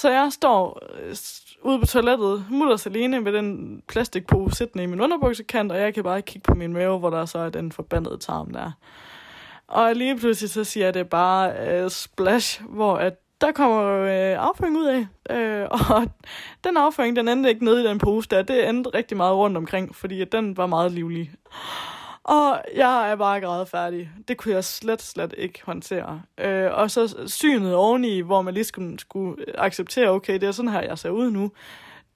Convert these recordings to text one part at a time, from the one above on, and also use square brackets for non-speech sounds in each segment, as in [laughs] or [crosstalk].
Så jeg står øh, ude på toilettet, mutters alene med den plastikpose siddende i min underbuksekant, og jeg kan bare kigge på min mave, hvor der så er den forbandede tarm der. Og lige pludselig så siger det bare øh, splash, hvor at der kommer øh, afføring ud af. Øh, [laughs] og den afføring, den endte ikke nede i den pose der. Det endte rigtig meget rundt omkring, fordi at den var meget livlig. Og jeg er bare grædet færdig. Det kunne jeg slet, slet ikke håndtere. Øh, og så synet oveni, hvor man lige skulle, skulle acceptere, okay, det er sådan her, jeg ser ud nu.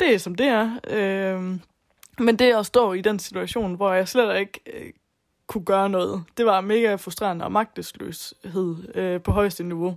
Det er som det er. Øh, men det at stå i den situation, hvor jeg slet ikke øh, kunne gøre noget, det var mega frustrerende og magtesløshed øh, på højeste niveau.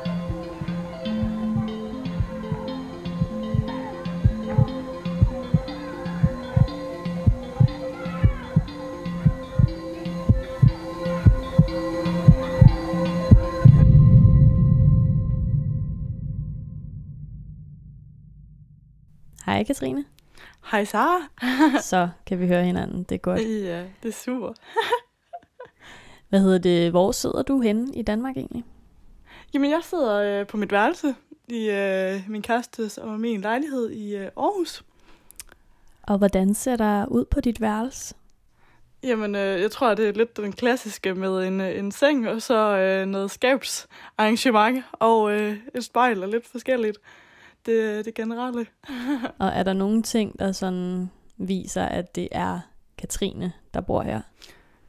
Hej Katrine. Hej Sara. [laughs] Så kan vi høre hinanden, det er godt. Ja, det er super. [laughs] Hvad hedder det, hvor sidder du henne i Danmark egentlig? Jamen, jeg sidder øh, på mit værelse i øh, min kærestes og min lejlighed i øh, Aarhus. Og hvordan ser der ud på dit værelse? Jamen, øh, jeg tror, det er lidt den klassiske med en, øh, en seng, og så øh, noget skabsarrangement, og øh, et spejl og lidt forskelligt. Det det generelle. og er der nogle ting, der sådan viser, at det er Katrine, der bor her?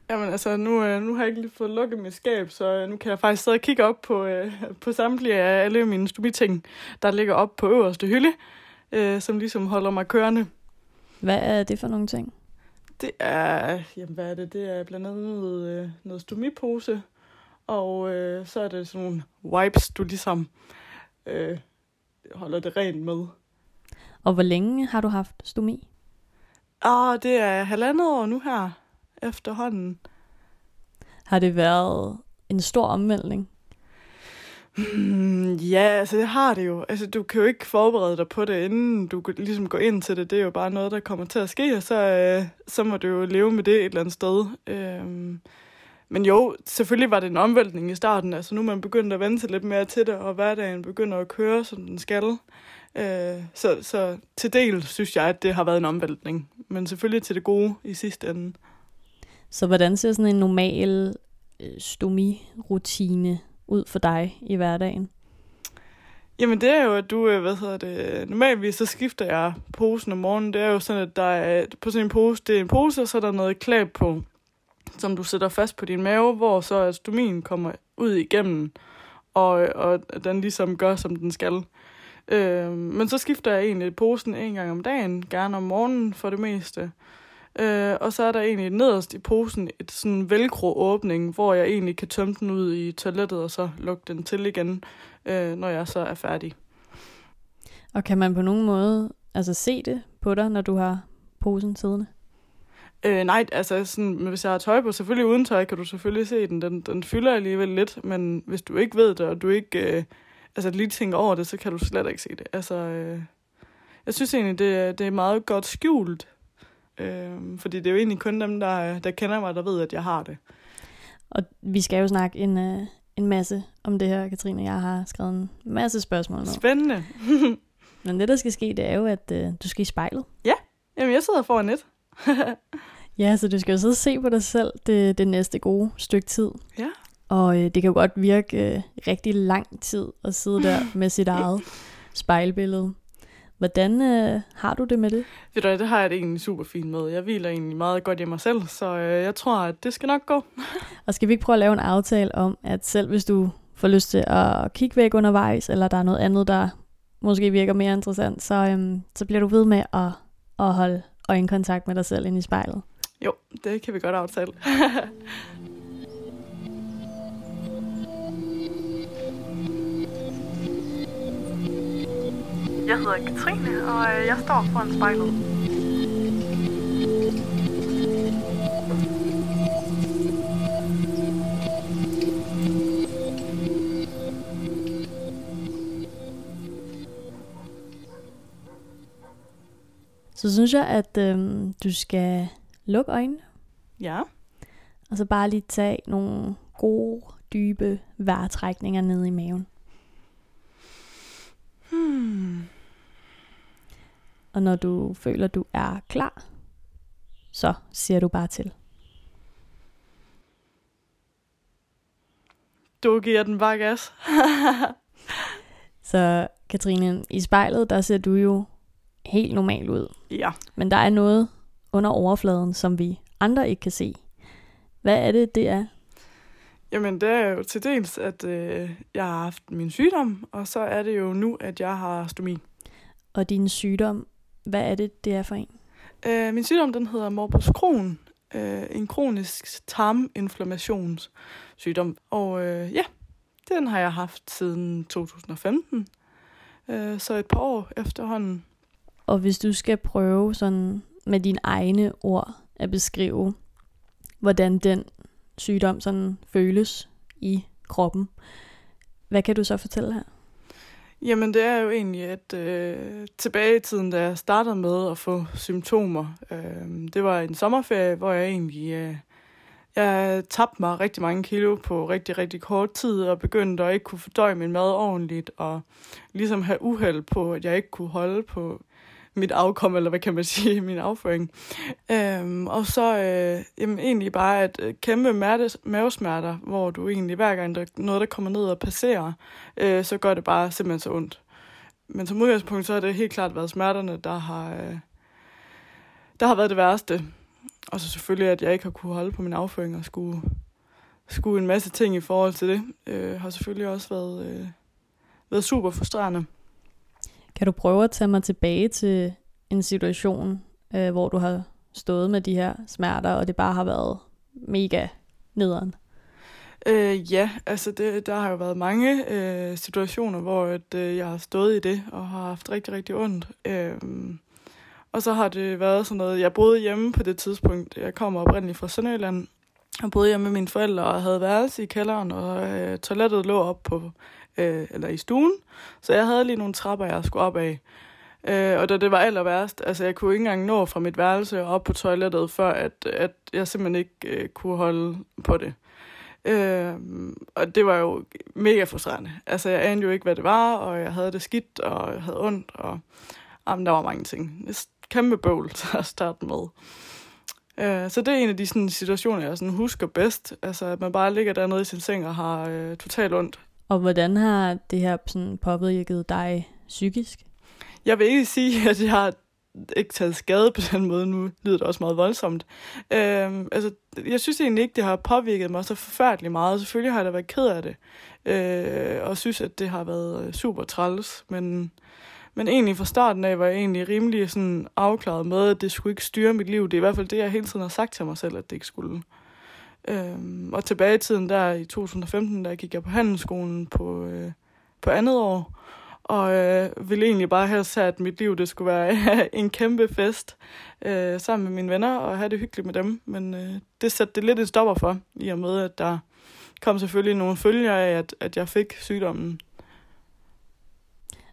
Jamen altså, nu, øh, nu har jeg ikke lige fået lukket mit skab, så øh, nu kan jeg faktisk sidde og kigge op på, øh, på samtlige af alle mine stubiting, der ligger op på øverste hylde, øh, som ligesom holder mig kørende. Hvad er det for nogle ting? Det er, jamen hvad er det? Det er blandt andet noget, øh, noget stomipose, og øh, så er det sådan nogle wipes, du ligesom øh, holder det rent med. Og hvor længe har du haft stomi? Ah, det er halvandet år nu her, efterhånden. Har det været en stor omvæltning? Hmm, ja, altså det har det jo. Altså du kan jo ikke forberede dig på det, inden du ligesom går ind til det. Det er jo bare noget, der kommer til at ske, og så, øh, så må du jo leve med det et eller andet sted. Øhm, men jo, selvfølgelig var det en omvæltning i starten. Altså nu er man begyndt at vende sig lidt mere til det, og hverdagen begynder at køre, som den skal. Øh, så, så til del synes jeg, at det har været en omvæltning. Men selvfølgelig til det gode i sidste ende. Så hvordan ser sådan en normal øh, stomi-rutine ud for dig i hverdagen? Jamen det er jo, at du, øh, hvad hedder det, normalvis så skifter jeg posen om morgenen. Det er jo sådan, at der er på sådan en pose, det er en pose, og så er der noget klæb på, som du sætter fast på din mave, hvor så astomien kommer ud igennem, og, og den ligesom gør, som den skal. Øh, men så skifter jeg egentlig posen en gang om dagen, gerne om morgenen for det meste. Øh, og så er der egentlig nederst i posen et sådan velcro-åbning, hvor jeg egentlig kan tømme den ud i toilettet, og så lukke den til igen, øh, når jeg så er færdig. Og kan man på nogen måde altså se det på dig, når du har posen siddende? Øh, nej, altså sådan, hvis jeg har tøj på, selvfølgelig uden tøj, kan du selvfølgelig se den. Den, den fylder alligevel lidt, men hvis du ikke ved det, og du ikke øh, altså, lige tænker over det, så kan du slet ikke se det. Altså, øh, jeg synes egentlig, det, det er meget godt skjult, øh, fordi det er jo egentlig kun dem, der, der kender mig, der ved, at jeg har det. Og vi skal jo snakke en, øh, en masse om det her, Katrine. Jeg har skrevet en masse spørgsmål ned. Spændende. [laughs] Men det, der skal ske, det er jo, at øh, du skal i spejlet. Ja, jamen jeg sidder foran net. [laughs] ja, så du skal jo sidde og se på dig selv det, det næste gode stykke tid. Ja. Og øh, det kan jo godt virke øh, rigtig lang tid at sidde der [laughs] med sit eget spejlbillede. Hvordan øh, har du det med det? Ved du det har jeg det egentlig super fint med. Jeg hviler egentlig meget godt i mig selv, så øh, jeg tror, at det skal nok gå. [laughs] og skal vi ikke prøve at lave en aftale om, at selv hvis du får lyst til at kigge væk undervejs, eller der er noget andet, der måske virker mere interessant, så, øhm, så bliver du ved med at, at holde øjenkontakt med dig selv ind i spejlet. Jo, det kan vi godt aftale. [laughs] Jeg hedder Katrine, og øh, jeg står foran spejlet. Så synes jeg, at øhm, du skal lukke øjnene, Ja. og så bare lige tage nogle gode, dybe vejrtrækninger ned i maven. Hmm. Og når du føler, du er klar, så siger du bare til. Du giver den bare gas. [laughs] Så Katrine, i spejlet, der ser du jo helt normal ud. ja. Men der er noget under overfladen, som vi andre ikke kan se. Hvad er det, det er? Jamen, det er jo til dels, at øh, jeg har haft min sygdom, og så er det jo nu, at jeg har stomi. Og din sygdom, hvad er det, det er for en? Øh, min sygdom, den hedder morbus Crohn. Øh, en kronisk tarminflammationssygdom. Og øh, ja, den har jeg haft siden 2015. Øh, så et par år efterhånden. Og hvis du skal prøve sådan med dine egne ord at beskrive, hvordan den sygdom sådan føles i kroppen, hvad kan du så fortælle her? Jamen, det er jo egentlig, at øh, tilbage i tiden, da jeg startede med at få symptomer, øh, det var en sommerferie, hvor jeg egentlig øh, jeg tabte mig rigtig mange kilo på rigtig, rigtig kort tid, og begyndte at ikke kunne fordøje min mad ordentligt, og ligesom have uheld på, at jeg ikke kunne holde på mit afkom, eller hvad kan man sige, [laughs] min afføring. Øhm, og så øh, jamen, egentlig bare at øh, kæmpe mavesmerter, hvor du egentlig hver gang der noget, der kommer ned og passerer, øh, så gør det bare simpelthen så ondt. Men som udgangspunkt, så har det helt klart været smerterne, der har, øh, der har været det værste. Og så selvfølgelig, at jeg ikke har kunne holde på min afføring og skulle, skulle en masse ting i forhold til det, øh, har selvfølgelig også været, øh, været super frustrerende. Kan du prøve at tage mig tilbage til en situation, øh, hvor du har stået med de her smerter, og det bare har været mega nederen? Øh, ja, altså det, der har jo været mange øh, situationer, hvor at, øh, jeg har stået i det og har haft rigtig, rigtig ondt. Øh, og så har det været sådan noget, jeg boede hjemme på det tidspunkt. Jeg kommer oprindeligt fra Sønderjylland. og boede hjemme med mine forældre og havde værelse i kælderen, og øh, toilettet lå op på, øh, eller i stuen. Så jeg havde lige nogle trapper, jeg skulle op af. Øh, og da det var aller værst, altså jeg kunne ikke engang nå fra mit værelse og op på toilettet, før at, at jeg simpelthen ikke øh, kunne holde på det. Øh, og det var jo mega frustrerende. Altså, jeg anede jo ikke, hvad det var, og jeg havde det skidt, og jeg havde ondt, og jamen, der var mange ting. Et kæmpe bøvl til [laughs] at starte med. Øh, så det er en af de sådan, situationer, jeg sådan, husker bedst. Altså, at man bare ligger dernede i sin seng og har øh, totalt ondt. Og hvordan har det her sådan påvirket dig psykisk? Jeg vil ikke sige, at jeg har ikke taget skade på den måde. Nu lyder det også meget voldsomt. Øhm, altså, jeg synes egentlig ikke, det har påvirket mig så forfærdeligt meget. Selvfølgelig har jeg da været ked af det. Øh, og synes, at det har været øh, super træls. Men, men egentlig fra starten af var jeg egentlig rimelig sådan afklaret med, at det skulle ikke styre mit liv. Det er i hvert fald det, jeg hele tiden har sagt til mig selv, at det ikke skulle. Øhm, og tilbage i tiden der i 2015, der gik jeg på handelsskolen på, øh, på andet år og øh, ville egentlig bare have, at mit liv det skulle være [laughs] en kæmpe fest øh, sammen med mine venner og have det hyggeligt med dem. Men øh, det satte det lidt en stopper for, i og med, at der kom selvfølgelig nogle følger af, at, at jeg fik sygdommen.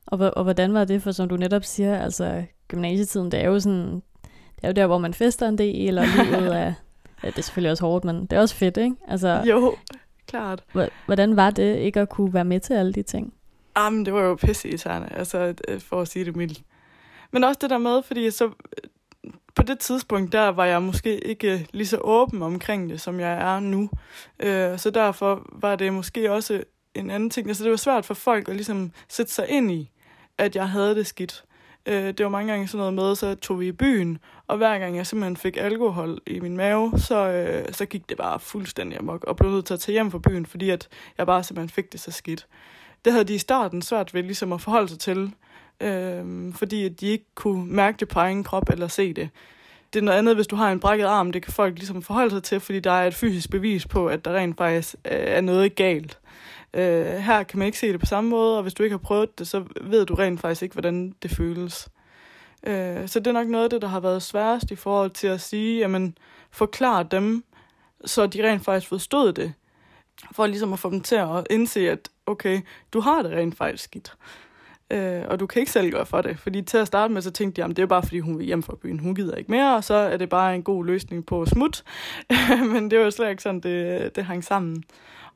Og, og hvordan var det, for som du netop siger, altså gymnasietiden, det er jo sådan, det er jo der, hvor man fester en del, og [laughs] livet er, ja, det er selvfølgelig også hårdt, men det er også fedt, ikke? Altså, Jo, klart. hvordan var det ikke at kunne være med til alle de ting? Jamen, det var jo pisse irriterende, altså, øh, for at sige det mildt. Men også det der med, fordi så, øh, på det tidspunkt, der var jeg måske ikke lige så åben omkring det, som jeg er nu. Øh, så derfor var det måske også en anden ting. Altså, det var svært for folk at ligesom sætte sig ind i, at jeg havde det skidt. Øh, det var mange gange sådan noget med, så tog vi i byen, og hver gang jeg simpelthen fik alkohol i min mave, så, øh, så gik det bare fuldstændig amok, og blev nødt til at tage hjem fra byen, fordi at jeg bare simpelthen fik det så skidt det havde de i starten svært ved ligesom at forholde sig til, øh, fordi at de ikke kunne mærke det på egen krop eller se det. det er noget andet, hvis du har en brækket arm. Det kan folk ligesom forholde sig til, fordi der er et fysisk bevis på, at der rent faktisk øh, er noget galt. Øh, her kan man ikke se det på samme måde, og hvis du ikke har prøvet det, så ved du rent faktisk ikke, hvordan det føles. Øh, så det er nok noget af det, der har været sværest i forhold til at sige, jamen, forklare dem, så de rent faktisk forstod det. For ligesom at få dem til at indse, at okay, du har det rent faktisk skidt. Øh, og du kan ikke selv gøre for det. Fordi til at starte med, så tænkte de, at det er bare fordi, hun vil hjem fra byen. Hun gider ikke mere, og så er det bare en god løsning på smut. [laughs] Men det var jo slet ikke sådan, det, det hang sammen.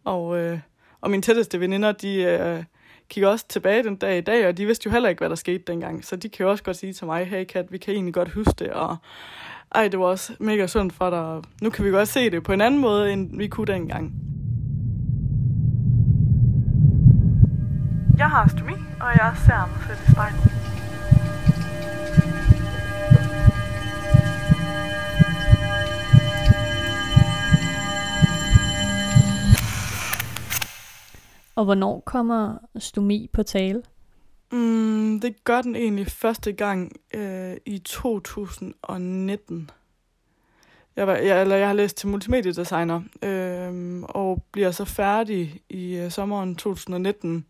Og, øh, og mine tætteste veninder, de øh, kigger også tilbage den dag i dag, og de vidste jo heller ikke, hvad der skete dengang. Så de kan jo også godt sige til mig, hey Kat, vi kan egentlig godt huske det, og ej, det var også mega sundt for dig. Nu kan vi godt se det på en anden måde, end vi kunne dengang. Jeg har astomi, og jeg ser mig selv i spejlet. Og hvornår kommer stomi på tale? Mm, det gør den egentlig første gang øh, i 2019. Jeg, var, jeg, eller jeg har læst til multimediedesigner, øh, og bliver så færdig i øh, sommeren 2019.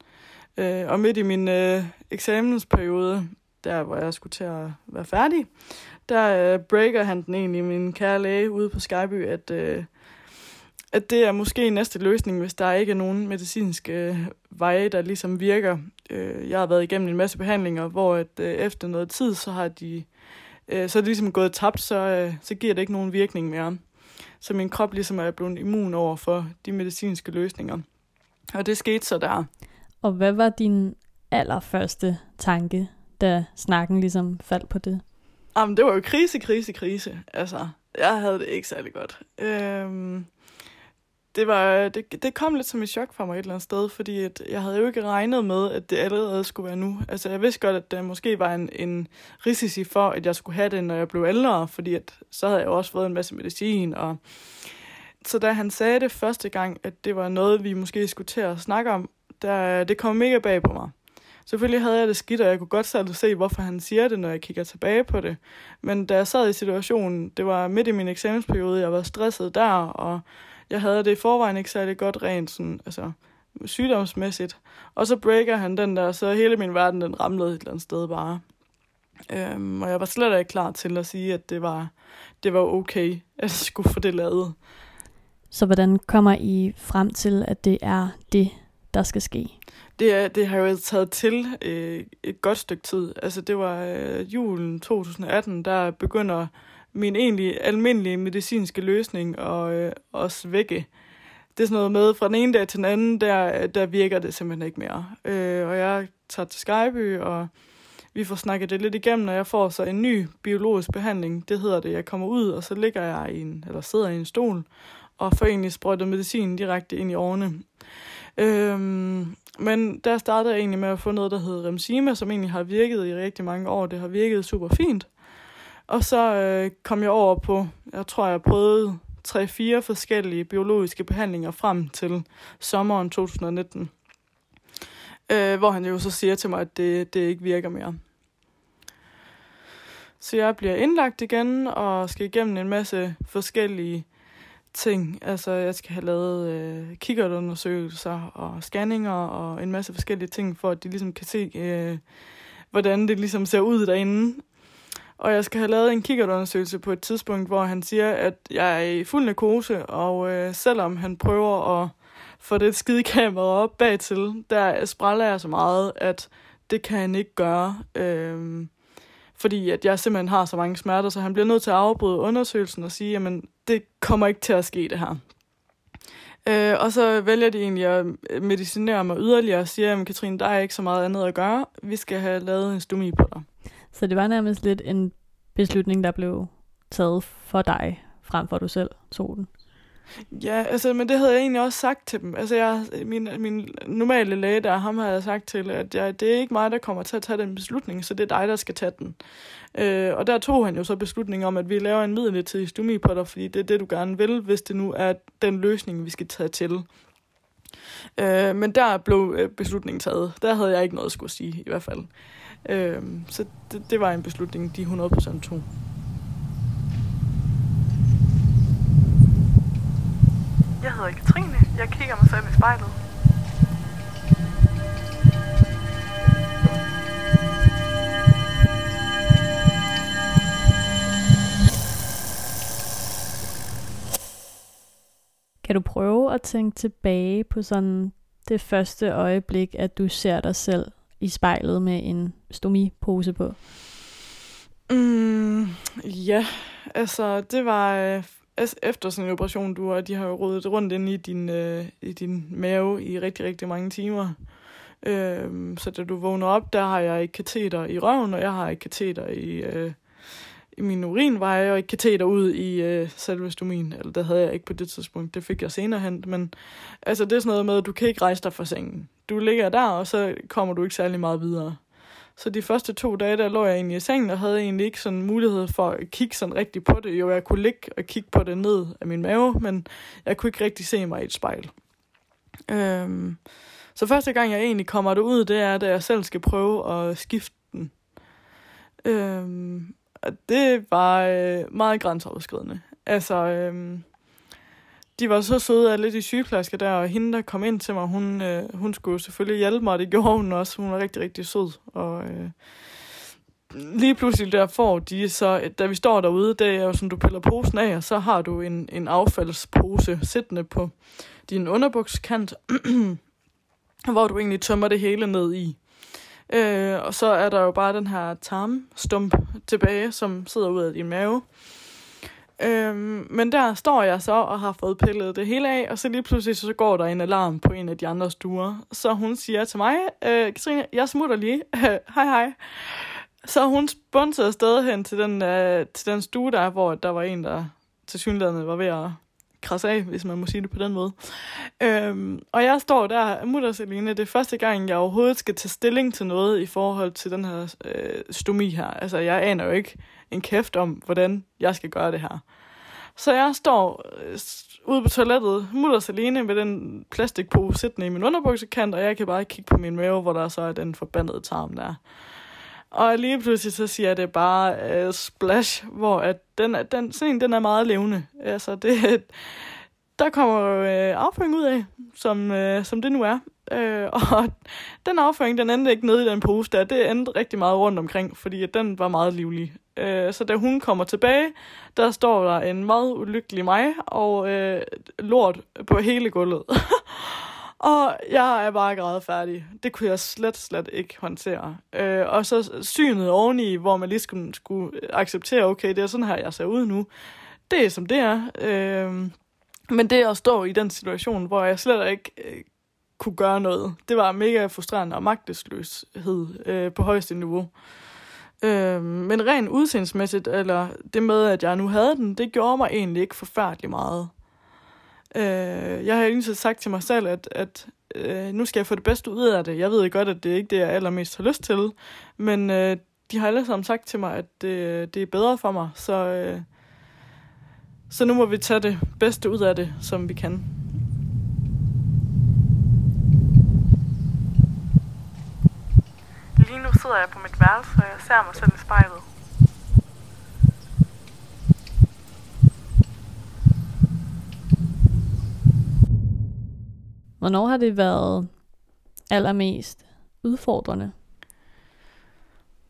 Øh, og midt i min øh, eksamensperiode, der hvor jeg skulle til at være færdig, der øh, breaker han den egentlig, min kære læge ude på Skyby, at, øh, at det er måske næste løsning, hvis der ikke er nogen medicinske øh, veje, der ligesom virker. Øh, jeg har været igennem en masse behandlinger, hvor at, øh, efter noget tid, så har de så er det ligesom gået tabt, så, så giver det ikke nogen virkning mere. Så min krop ligesom er blevet immun over for de medicinske løsninger. Og det skete så der. Og hvad var din allerførste tanke, da snakken ligesom faldt på det? Jamen, det var jo krise, krise, krise. Altså, jeg havde det ikke særlig godt. Øhm, det, var, det, det kom lidt som et chok for mig et eller andet sted, fordi at jeg havde jo ikke regnet med, at det allerede skulle være nu. Altså, jeg vidste godt, at der måske var en, en risici for, at jeg skulle have det, når jeg blev ældre, fordi at, så havde jeg jo også fået en masse medicin. Og... Så da han sagde det første gang, at det var noget, vi måske skulle til at snakke om, der, det kom mega bag på mig. Selvfølgelig havde jeg det skidt, og jeg kunne godt selv se, hvorfor han siger det, når jeg kigger tilbage på det. Men da jeg sad i situationen, det var midt i min eksamensperiode, jeg var stresset der, og jeg havde det i forvejen ikke særlig godt rent sådan, altså, sygdomsmæssigt. Og så breaker han den der, så hele min verden den ramlede et eller andet sted bare. Øhm, og jeg var slet ikke klar til at sige, at det var, det var okay, at jeg skulle få det lavet. Så hvordan kommer I frem til, at det er det, der skal ske? Det, er, det har jo taget til øh, et godt stykke tid. Altså det var øh, julen 2018, der begynder min egentlig almindelige medicinske løsning og øh, også vække. Det er sådan noget med, fra den ene dag til den anden, der, der virker det simpelthen ikke mere. Øh, og jeg tager til Skyby, og vi får snakket det lidt igennem, og jeg får så en ny biologisk behandling. Det hedder det, jeg kommer ud, og så ligger jeg i en, eller sidder i en stol, og får egentlig sprøjtet medicin direkte ind i årene. Øhm, men der startede jeg egentlig med at få noget, der hedder Remsima, som egentlig har virket i rigtig mange år. Det har virket super fint. Og så øh, kom jeg over på, jeg tror, jeg prøvede tre-fire forskellige biologiske behandlinger frem til sommeren 2019. Øh, hvor han jo så siger til mig, at det, det ikke virker mere. Så jeg bliver indlagt igen og skal igennem en masse forskellige ting. Altså, jeg skal have lavet øh, kikkertundersøgelser og scanninger og en masse forskellige ting, for at de ligesom kan se, øh, hvordan det ligesom ser ud derinde. Og jeg skal have lavet en kikkertundersøgelse på et tidspunkt, hvor han siger, at jeg er i fuld narkose, og øh, selvom han prøver at få det skidekamera op bagtil, der spræller jeg så meget, at det kan han ikke gøre. Øh, fordi at jeg simpelthen har så mange smerter, så han bliver nødt til at afbryde undersøgelsen og sige, jamen det kommer ikke til at ske det her. Øh, og så vælger de egentlig at medicinere mig yderligere og siger, jamen Katrine, der er ikke så meget andet at gøre. Vi skal have lavet en stomi på dig. Så det var nærmest lidt en beslutning, der blev taget for dig, frem for at du selv tog den? Ja, altså, men det havde jeg egentlig også sagt til dem. Altså, jeg, min, min normale læge der, ham havde jeg sagt til, at jeg, det er ikke mig, der kommer til at tage den beslutning, så det er dig, der skal tage den. Øh, og der tog han jo så beslutningen om, at vi laver en midlertidig stomi på dig, fordi det er det, du gerne vil, hvis det nu er den løsning, vi skal tage til. Øh, men der blev øh, beslutningen taget. Der havde jeg ikke noget at skulle sige, i hvert fald. Øh, så det, det var en beslutning, de 100% tog. Jeg hedder Katrine. Jeg kigger mig selv i spejlet. Kan du prøve at tænke tilbage på sådan det første øjeblik, at du ser dig selv i spejlet med en stomipose på? Mm, ja, altså det var øh, altså, efter sådan en operation, du og de har jo rodet rundt ind i din, øh, i din mave i rigtig, rigtig mange timer. Øh, så da du vågner op, der har jeg et kateter i røven, og jeg har et kateter i, øh, i min urinveje og et kateter ud i øh, selve stomin. Eller det havde jeg ikke på det tidspunkt, det fik jeg senere hen. Men altså, det er sådan noget med, at du kan ikke rejse dig fra sengen. Du ligger der, og så kommer du ikke særlig meget videre. Så de første to dage, der lå jeg egentlig i sengen, og havde egentlig ikke sådan mulighed for at kigge sådan rigtig på det. Jo, jeg kunne ligge og kigge på det ned af min mave, men jeg kunne ikke rigtig se mig i et spejl. Øhm, så første gang, jeg egentlig kommer ud, det er, da jeg selv skal prøve at skifte den. Øhm, det var øh, meget grænseoverskridende. Altså, øh, de var så søde, alle de sygeplejersker der, og hende, der kom ind til mig, hun, øh, hun skulle selvfølgelig hjælpe mig, og det gjorde hun også. Hun var rigtig, rigtig sød. Og øh, lige pludselig der får de så, da vi står derude, det er jo sådan, du piller posen af, og så har du en, en affaldspose siddende på din underbukskant, [clears throat] hvor du egentlig tømmer det hele ned i. Øh, og så er der jo bare den her tarmstump tilbage, som sidder ud af din mave. Øh, men der står jeg så og har fået pillet det hele af, og så lige pludselig så går der en alarm på en af de andre stuer. Så hun siger til mig, øh, Katrine, jeg smutter lige. [laughs] hej hej. Så hun spunser afsted hen til den, øh, til den stue der, hvor der var en, der til synligheden var ved at krasse af, hvis man må sige det på den måde. Øhm, og jeg står der, mutter Selene, det er første gang, jeg overhovedet skal tage stilling til noget i forhold til den her øh, stomi her. Altså, jeg aner jo ikke en kæft om, hvordan jeg skal gøre det her. Så jeg står øh, ude på toilettet, mutter alene med den plastikpose siddende i min underbuksekant, og jeg kan bare kigge på min mave, hvor der så er den forbandede tarm der. Og lige pludselig så siger det bare uh, splash, hvor at den, den, sådan en, den er meget levende. Altså det, [laughs] der kommer øh, afføring ud af, som, øh, som det nu er. Øh, og [laughs] den afføring, den endte ikke nede i den pose der. Det endte rigtig meget rundt omkring, fordi den var meget livlig. Øh, så da hun kommer tilbage, der står der en meget ulykkelig mig og øh, lort på hele gulvet. [laughs] og jeg er bare grædet færdig. Det kunne jeg slet, slet ikke håndtere. Øh, og så synet oveni, hvor man lige skulle, skulle acceptere, okay, det er sådan her, jeg ser ud nu. Det er som det er. Øh, men det at stå i den situation, hvor jeg slet ikke øh, kunne gøre noget, det var mega frustrerende og magtesløshed øh, på højeste niveau. Øh, men rent udseendsmæssigt, eller det med, at jeg nu havde den, det gjorde mig egentlig ikke forfærdeligt meget. Øh, jeg har egentlig sagt til mig selv, at, at øh, nu skal jeg få det bedste ud af det. Jeg ved godt, at det ikke er det, jeg allermest har lyst til, men øh, de har alle sammen sagt til mig, at det, det er bedre for mig, så, øh, så nu må vi tage det bedste ud af det, som vi kan. Lige nu sidder jeg på mit værelse, og jeg ser mig selv i spejlet. Hvornår har det været allermest udfordrende?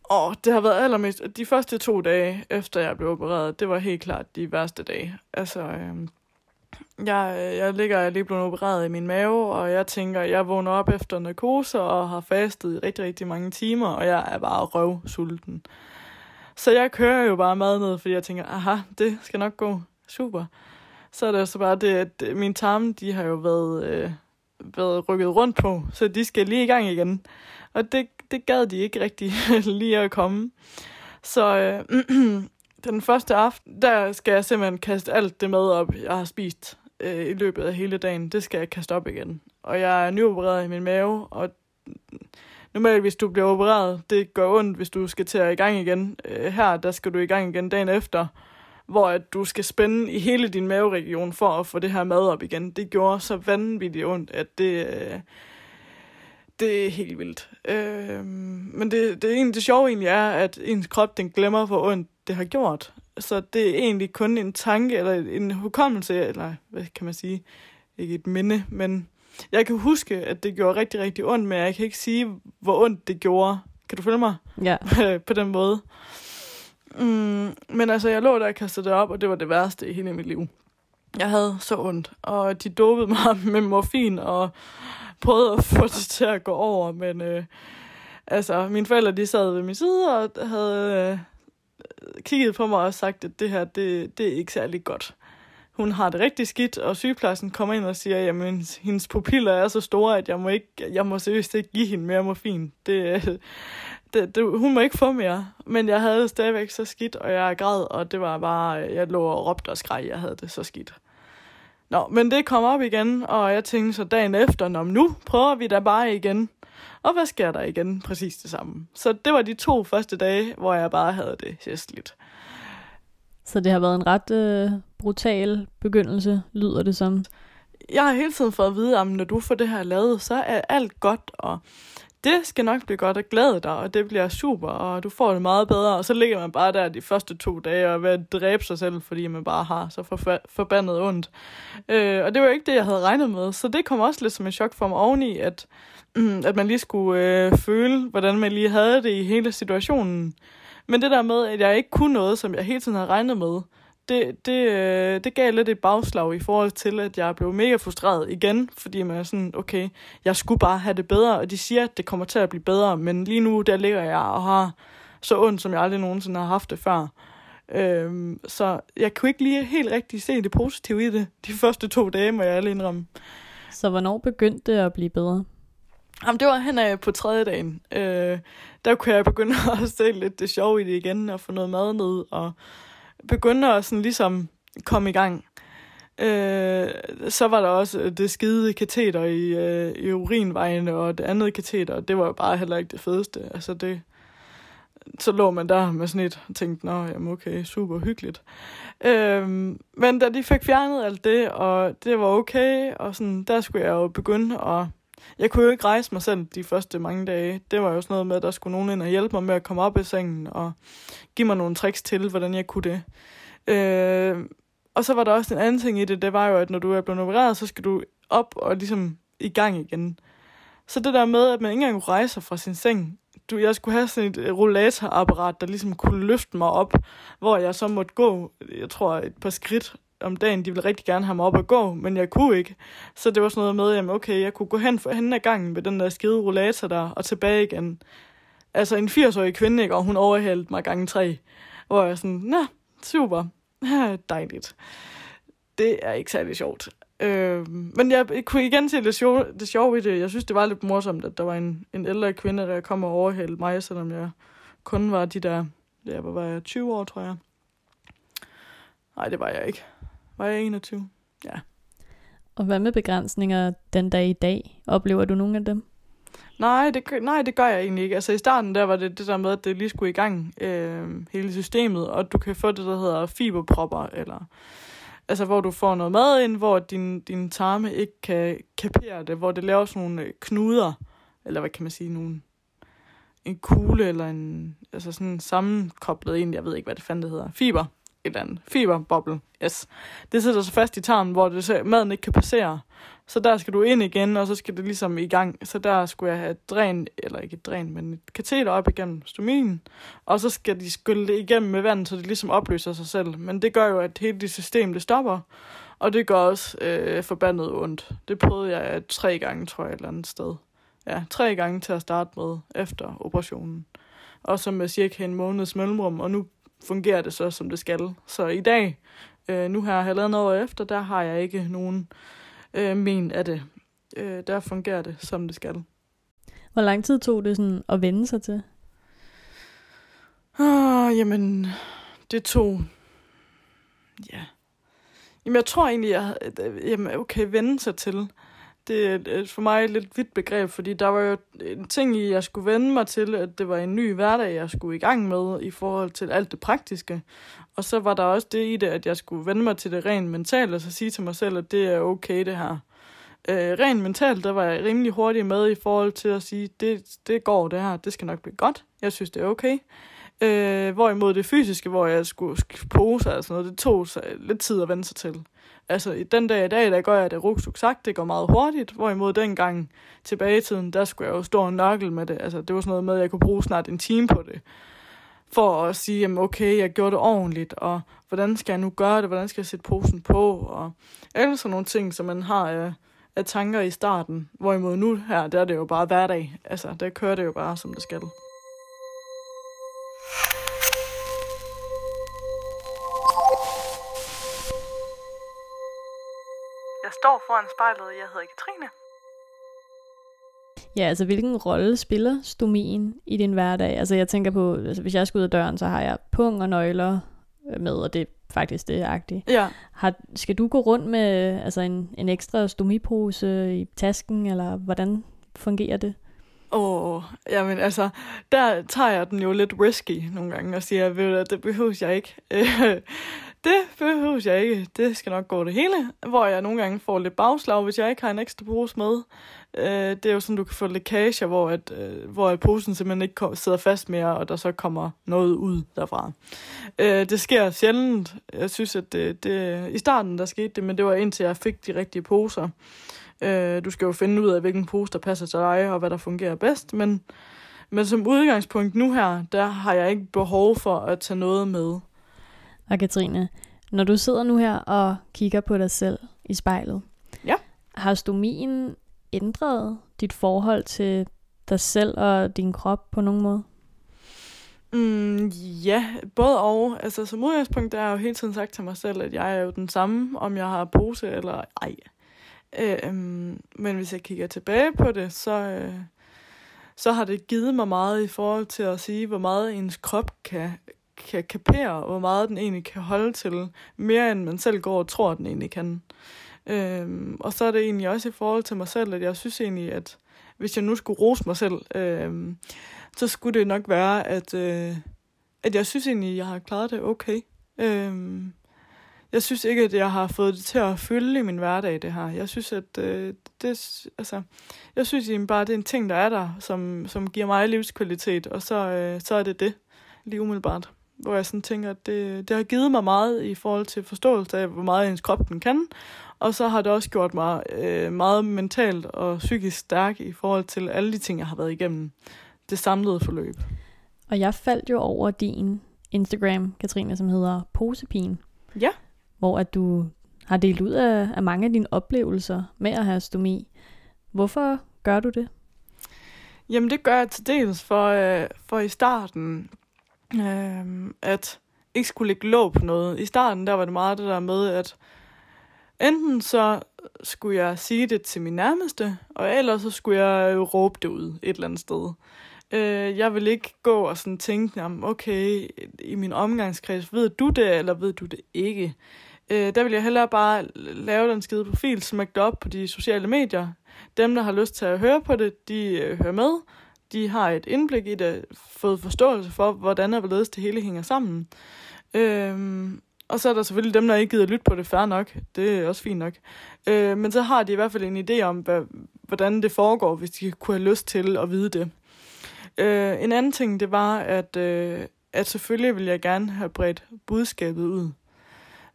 Og det har været allermest... De første to dage, efter jeg blev opereret, det var helt klart de værste dage. Altså, øhm, jeg, jeg ligger jeg lige blevet opereret i min mave, og jeg tænker, jeg vågner op efter narkose og har fastet i rigtig, rigtig mange timer, og jeg er bare røvsulten. Så jeg kører jo bare mad ned, fordi jeg tænker, aha, det skal nok gå super. Så er det så bare det, at mine tarme, de har jo været, øh, været rykket rundt på, så de skal lige i gang igen. Og det, det gad de ikke rigtig [laughs] lige at komme. Så øh, [clears throat] den første aften, der skal jeg simpelthen kaste alt det mad op, jeg har spist øh, i løbet af hele dagen. Det skal jeg kaste op igen. Og jeg er nyopereret i min mave, og normalt hvis du bliver opereret, det gør ondt, hvis du skal til at i gang igen. Øh, her, der skal du i gang igen dagen efter, hvor at du skal spænde i hele din maveregion for at få det her mad op igen. Det gjorde så vanvittigt ondt, at det... Øh, det er helt vildt. Øh, men det, det, egentlig, det sjove egentlig er, at ens krop den glemmer, hvor ondt det har gjort. Så det er egentlig kun en tanke, eller en hukommelse, eller hvad kan man sige, ikke et minde, men jeg kan huske, at det gjorde rigtig, rigtig ondt, men jeg kan ikke sige, hvor ondt det gjorde. Kan du følge mig? Ja. [laughs] på den måde. Mm, men altså, jeg lå der og kastede det op, og det var det værste i hele mit liv. Jeg havde så ondt, og de dopede mig [laughs] med morfin, og prøvede at få det til at gå over, men øh, altså, mine forældre, de sad ved min side, og havde øh, kigget på mig og sagt, at det her, det, det er ikke særlig godt. Hun har det rigtig skidt, og sygeplejersken kommer ind og siger, jamen, hendes pupiller er så store, at jeg må, ikke, jeg må seriøst ikke give hende mere morfin. Det, [laughs] det, det, hun må ikke få mere. Men jeg havde stadigvæk så skidt, og jeg græd, og det var bare, jeg lå og råbte og skreg, jeg havde det så skidt. Nå, men det kom op igen, og jeg tænkte så dagen efter, Nå, nu prøver vi da bare igen. Og hvad sker der igen? Præcis det samme. Så det var de to første dage, hvor jeg bare havde det hæstligt. Så det har været en ret øh, brutal begyndelse, lyder det som. Jeg har hele tiden fået at vide, at når du får det her lavet, så er alt godt, og det skal nok blive godt og glæde dig, og det bliver super, og du får det meget bedre. Og så ligger man bare der de første to dage og er ved at dræbe sig selv, fordi man bare har så forf- forbandet ondt. Øh, og det var ikke det, jeg havde regnet med. Så det kom også lidt som en chok for mig oveni, at, mm, [clears throat] at man lige skulle øh, føle, hvordan man lige havde det i hele situationen. Men det der med, at jeg ikke kunne noget, som jeg hele tiden havde regnet med, det, det, øh, det gav lidt et bagslag i forhold til, at jeg blev mega frustreret igen, fordi man er sådan, okay, jeg skulle bare have det bedre, og de siger, at det kommer til at blive bedre, men lige nu, der ligger jeg og har så ondt, som jeg aldrig nogensinde har haft det før. Øhm, så jeg kunne ikke lige helt rigtig se det positive i det, de første to dage, må jeg alle indrømme. Så hvornår begyndte det at blive bedre? Jamen, det var hen af på tredje dagen. Øh, der kunne jeg begynde [laughs] at se lidt det sjove i det igen, og få noget mad ned, og begynde at sådan ligesom komme i gang. Øh, så var der også det skide kateter i, øh, i urinvejene, og det andet kateter, det var jo bare heller ikke det fedeste. Altså det, så lå man der med sådan et og tænkte, nå, jamen okay, super hyggeligt. Øh, men da de fik fjernet alt det, og det var okay, og sådan, der skulle jeg jo begynde at jeg kunne jo ikke rejse mig selv de første mange dage. Det var jo sådan noget med, at der skulle nogen ind og hjælpe mig med at komme op i sengen og give mig nogle tricks til, hvordan jeg kunne det. Øh, og så var der også en anden ting i det, det var jo, at når du er blevet opereret, så skal du op og ligesom i gang igen. Så det der med, at man ikke engang kunne rejse fra sin seng, du, jeg skulle have sådan et øh, rollatorapparat, der ligesom kunne løfte mig op, hvor jeg så måtte gå, jeg tror, et par skridt om dagen, de ville rigtig gerne have mig op og gå, men jeg kunne ikke. Så det var sådan noget med, jamen okay, jeg kunne gå hen for hende af gangen med den der skide rollator der, og tilbage igen. Altså en 80-årig kvinde, ikke, og hun overhældte mig gange tre. Hvor jeg sådan, nå, super, [laughs] dejligt. Det er ikke særlig sjovt. Øh, men jeg kunne igen se det sjove, det sjove i det. Jeg synes, det var lidt morsomt, at der var en, en ældre kvinde, der kom og overhældte mig, selvom jeg kun var de der, ja, hvor var jeg, 20 år, tror jeg. Nej, det var jeg ikke. Var jeg 21? Ja. Og hvad med begrænsninger den dag i dag? Oplever du nogle af dem? Nej, det, nej, det gør jeg egentlig ikke. Altså i starten der var det det der med, at det lige skulle i gang, øh, hele systemet, og du kan få det, der hedder fiberpropper, eller altså hvor du får noget mad ind, hvor din, din tarme ikke kan kapere det, hvor det laver sådan nogle øh, knuder, eller hvad kan man sige, nogle, en kugle, eller en, altså sådan sammenkoblet ind, jeg ved ikke, hvad det fanden det hedder, fiber, eller andet. Fiberboble, yes. Det sidder så fast i tarmen, hvor det, så, maden ikke kan passere. Så der skal du ind igen, og så skal det ligesom i gang. Så der skulle jeg have et dræn, eller ikke et dræn, men et kateter op igennem stomien. Og så skal de skylle det igennem med vand, så det ligesom opløser sig selv. Men det gør jo, at hele det system, det stopper. Og det gør også øh, forbandet ondt. Det prøvede jeg tre gange, tror jeg, et eller andet sted. Ja, tre gange til at starte med efter operationen. Og så med cirka en måneds mellemrum, og nu fungerer det så, som det skal. Så i dag, øh, nu her halvandet år efter, der har jeg ikke nogen øh, men af det. Øh, der fungerer det, som det skal. Hvor lang tid tog det sådan at vende sig til? Ah, jamen, det tog... Ja. Jamen, jeg tror egentlig, jeg... Jamen, okay, vende sig til det er for mig et lidt vidt begreb, fordi der var jo en ting i, jeg skulle vende mig til, at det var en ny hverdag, jeg skulle i gang med i forhold til alt det praktiske. Og så var der også det i det, at jeg skulle vende mig til det rent mentalt, og så sige til mig selv, at det er okay det her. Øh, rent mentalt, der var jeg rimelig hurtig med i forhold til at sige, det, det går det her, det skal nok blive godt. Jeg synes, det er okay. Øh, hvorimod det fysiske, hvor jeg skulle pose og sådan noget, det tog sig lidt tid at vende sig til. Altså, den dag i dag, der gør jeg det rugsuk sagt, det går meget hurtigt, hvorimod dengang tilbage i tiden, der skulle jeg jo stå og nørkel med det. Altså, det var sådan noget med, at jeg kunne bruge snart en time på det, for at sige, jamen okay, jeg gjorde det ordentligt, og hvordan skal jeg nu gøre det, hvordan skal jeg sætte posen på, og alle sådan nogle ting, som man har af, af tanker i starten. Hvorimod nu her, der er det jo bare hverdag. Altså, der kører det jo bare, som det skal. Står foran spejlet, jeg hedder Katrine. Ja, altså hvilken rolle spiller stomien i din hverdag? Altså jeg tænker på, altså, hvis jeg skal ud af døren, så har jeg pung og nøgler med, og det er faktisk det agtigt. Ja. Har, skal du gå rundt med altså en, en ekstra stomipose i tasken, eller hvordan fungerer det? Åh, oh, jamen altså, der tager jeg den jo lidt risky nogle gange og siger, ved du, det behøver jeg ikke. [laughs] det behøver jeg ikke. Det skal nok gå det hele. Hvor jeg nogle gange får lidt bagslag, hvis jeg ikke har en ekstra pose med. Øh, det er jo sådan, du kan få lækager, hvor, at, øh, hvor at posen simpelthen ikke sidder fast mere, og der så kommer noget ud derfra. Øh, det sker sjældent. Jeg synes, at det, det, i starten der skete det, men det var indtil jeg fik de rigtige poser. Øh, du skal jo finde ud af, hvilken pose, der passer til dig, og hvad der fungerer bedst, men, men som udgangspunkt nu her, der har jeg ikke behov for at tage noget med. Og Katrine, når du sidder nu her og kigger på dig selv i spejlet, ja. har stomien ændret dit forhold til dig selv og din krop på nogen måde? Mm, ja, både og. Altså som udgangspunkt, har jeg jo hele tiden sagt til mig selv, at jeg er jo den samme, om jeg har pose eller ej. Øh, men hvis jeg kigger tilbage på det, så, øh, så har det givet mig meget i forhold til at sige, hvor meget ens krop kan, kan kapere, hvor meget den egentlig kan holde til, mere end man selv går og tror, at den egentlig kan. Øhm, og så er det egentlig også i forhold til mig selv, at jeg synes egentlig, at hvis jeg nu skulle rose mig selv, øhm, så skulle det nok være, at, øh, at jeg synes egentlig, at jeg har klaret det okay. Øhm, jeg synes ikke, at jeg har fået det til at fylde i min hverdag, det her. Jeg synes, at øh, det, altså, jeg synes egentlig bare, at det er en ting, der er der, som, som giver mig livskvalitet, og så, øh, så er det det, lige umiddelbart. Hvor jeg sådan tænker, at det, det har givet mig meget i forhold til forståelse af, hvor meget ens krop den kan, og så har det også gjort mig øh, meget mentalt og psykisk stærk i forhold til alle de ting, jeg har været igennem. Det samlede forløb. Og jeg faldt jo over din Instagram, Katrine, som hedder Posepin. Ja. Hvor at du har delt ud af, af mange af dine oplevelser med at have stomi. Hvorfor gør du det? Jamen det gør jeg til dels for, øh, for i starten, øh, at ikke skulle lægge låg på noget. I starten der var det meget det der med, at enten så skulle jeg sige det til min nærmeste, og ellers så skulle jeg råbe det ud et eller andet sted. Øh, jeg vil ikke gå og sådan tænke, jamen, okay, i min omgangskreds, ved du det, eller ved du det ikke? Øh, der vil jeg hellere bare lave den skide profil, smække det op på de sociale medier. Dem, der har lyst til at høre på det, de øh, hører med. De har et indblik i det, fået forståelse for, hvordan og hvorledes det hele hænger sammen. Øhm, og så er der selvfølgelig dem, der ikke gider lytte på det, færre nok. Det er også fint nok. Øh, men så har de i hvert fald en idé om, hvad, hvordan det foregår, hvis de kunne have lyst til at vide det. Øh, en anden ting, det var, at, øh, at selvfølgelig vil jeg gerne have bredt budskabet ud.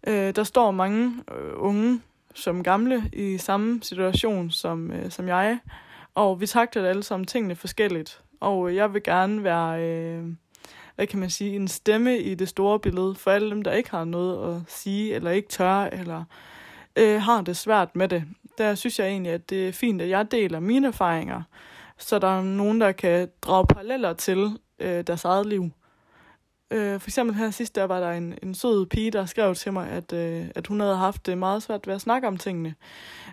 Øh, der står mange øh, unge som gamle i samme situation som, øh, som jeg, og vi takter alle sammen tingene forskelligt. Og øh, jeg vil gerne være... Øh, hvad kan man sige, en stemme i det store billede for alle dem, der ikke har noget at sige, eller ikke tør, eller øh, har det svært med det. Der synes jeg egentlig, at det er fint, at jeg deler mine erfaringer, så der er nogen, der kan drage paralleller til øh, deres eget liv. Øh, for eksempel her sidst, der var der en, en sød pige, der skrev til mig, at, øh, at hun havde haft det meget svært ved at snakke om tingene.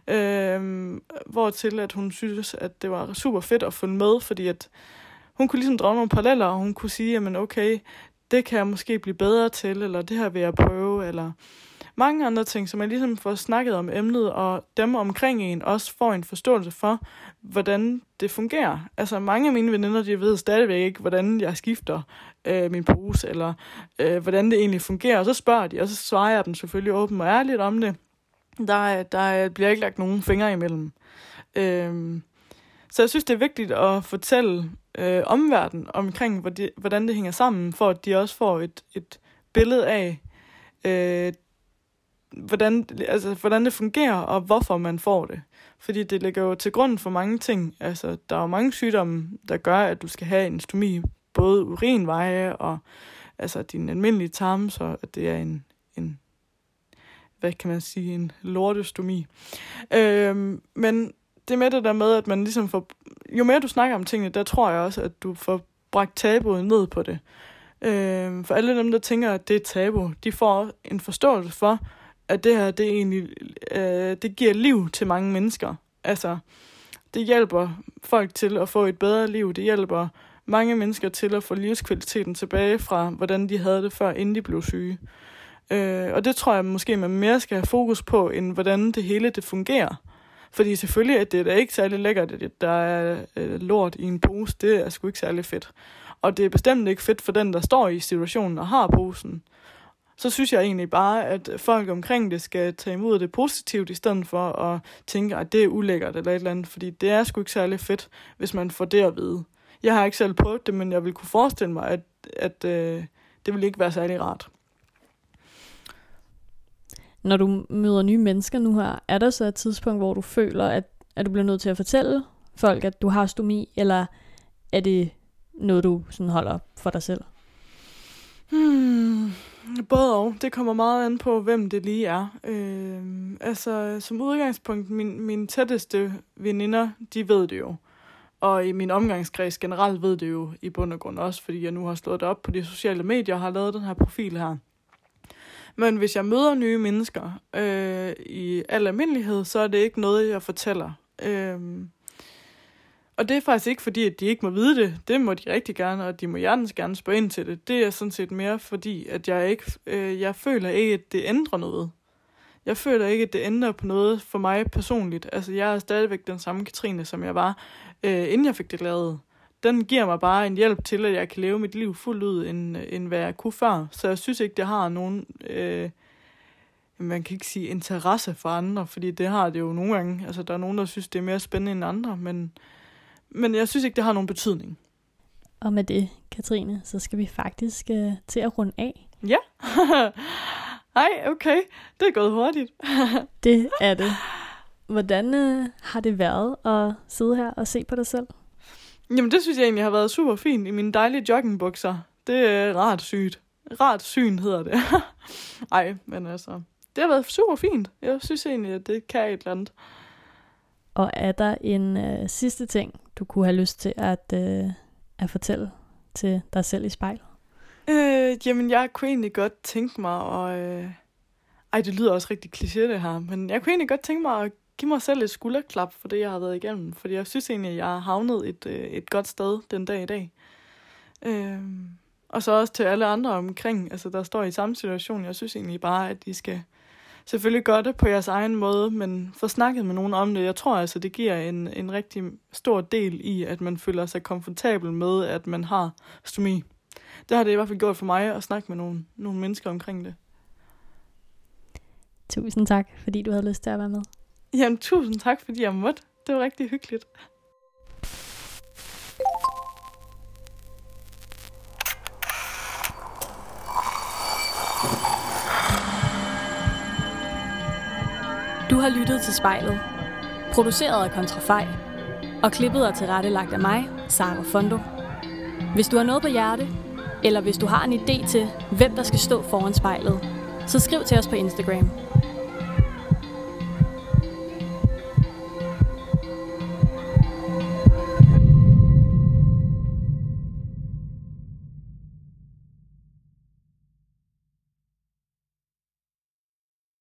Øh, hvor til, at hun synes, at det var super fedt at følge med, fordi at hun kunne ligesom drage nogle paralleller, og hun kunne sige, jamen okay, det kan jeg måske blive bedre til, eller det her vil jeg prøve, eller mange andre ting, så man ligesom får snakket om emnet, og dem omkring en også får en forståelse for, hvordan det fungerer. Altså mange af mine veninder, de ved stadigvæk ikke, hvordan jeg skifter øh, min pose, eller øh, hvordan det egentlig fungerer, og så spørger de, og så svarer jeg dem selvfølgelig åbent og ærligt om det. Der, der bliver ikke lagt nogen fingre imellem. Øh, så jeg synes, det er vigtigt at fortælle øh, omverdenen omkring, hvordan det hænger sammen, for at de også får et, et billede af øh, hvordan, altså, hvordan det fungerer, og hvorfor man får det. Fordi det ligger jo til grund for mange ting. Altså, der er jo mange sygdomme, der gør, at du skal have en stomi, både urinveje og altså, din almindelige tarm, så det er en, en hvad kan man sige, en lortestomi. Øhm, men det med det der med, at man ligesom får... Jo mere du snakker om tingene, der tror jeg også, at du får bragt tabuet ned på det. Øhm, for alle dem, der tænker, at det er tabu, de får en forståelse for, at det her, det egentlig, øh, det giver liv til mange mennesker. Altså, det hjælper folk til at få et bedre liv. Det hjælper mange mennesker til at få livskvaliteten tilbage fra, hvordan de havde det før, inden de blev syge. Øh, og det tror jeg måske, man mere skal have fokus på, end hvordan det hele det fungerer. Fordi selvfølgelig at det er da ikke særlig lækkert, at der er øh, lort i en pose. Det er sgu ikke særlig fedt. Og det er bestemt ikke fedt for den, der står i situationen og har posen. Så synes jeg egentlig bare, at folk omkring det skal tage imod det positivt, i stedet for at tænke, at det er ulækkert eller et eller andet. Fordi det er sgu ikke særlig fedt, hvis man får det at vide. Jeg har ikke selv prøvet det, men jeg vil kunne forestille mig, at, at øh, det vil ikke være særlig rart. Når du møder nye mennesker nu her, er der så et tidspunkt, hvor du føler, at, at du bliver nødt til at fortælle folk, at du har stomi, eller er det noget, du sådan holder for dig selv? Hmm, både og. Det kommer meget an på, hvem det lige er. Øh, altså, som udgangspunkt, min, mine tætteste veninder, de ved det jo. Og i min omgangskreds generelt ved det jo i bund og grund også, fordi jeg nu har slået det op på de sociale medier og har lavet den her profil her. Men hvis jeg møder nye mennesker øh, i al almindelighed, så er det ikke noget, jeg fortæller. Øh, og det er faktisk ikke fordi, at de ikke må vide det. Det må de rigtig gerne, og de må hjertens gerne spørge ind til det. Det er sådan set mere fordi, at jeg ikke, øh, jeg føler ikke, at det ændrer noget. Jeg føler ikke, at det ændrer på noget for mig personligt. Altså, jeg er stadigvæk den samme Katrine, som jeg var, øh, inden jeg fik det lavet. Den giver mig bare en hjælp til, at jeg kan leve mit liv fuldt ud, end, end hvad jeg kunne før. Så jeg synes ikke, det har nogen... Øh, man kan ikke sige interesse for andre, fordi det har det jo nogle gange. Altså, der er nogen, der synes, det er mere spændende end andre, men men jeg synes ikke, det har nogen betydning. Og med det, Katrine, så skal vi faktisk uh, til at runde af. Ja. [laughs] Ej, okay. Det er gået hurtigt. [laughs] det er det. Hvordan uh, har det været at sidde her og se på dig selv? Jamen, det synes jeg egentlig har været super fint i mine dejlige joggingbukser. Det er rart sygt. Rart syn hedder det. [laughs] Ej, men altså, det har været super fint. Jeg synes egentlig, at det kan et eller andet. Og er der en uh, sidste ting, du kunne have lyst til at, uh, at fortælle til dig selv i spejlet? Øh, jamen, jeg kunne egentlig godt tænke mig at... Øh... Ej, det lyder også rigtig kliché det her, men jeg kunne egentlig godt tænke mig at give mig selv et skulderklap for det, jeg har været igennem. Fordi jeg synes egentlig, at jeg har havnet et, øh, et godt sted den dag i dag. Øh... Og så også til alle andre omkring, altså der står i samme situation. Jeg synes egentlig bare, at de skal selvfølgelig gøre det på jeres egen måde, men få snakket med nogen om det. Jeg tror altså, det giver en, en rigtig stor del i, at man føler sig komfortabel med, at man har stomi. Det har det i hvert fald gjort for mig at snakke med nogle, nogle mennesker omkring det. Tusind tak, fordi du havde lyst til at være med. Jamen, tusind tak, fordi jeg måtte. Det var rigtig hyggeligt. Du har lyttet til spejlet. Produceret af Kontrafej. Og klippet og tilrettelagt af mig, Sara Fondo. Hvis du har noget på hjerte, eller hvis du har en idé til, hvem der skal stå foran spejlet, så skriv til os på Instagram.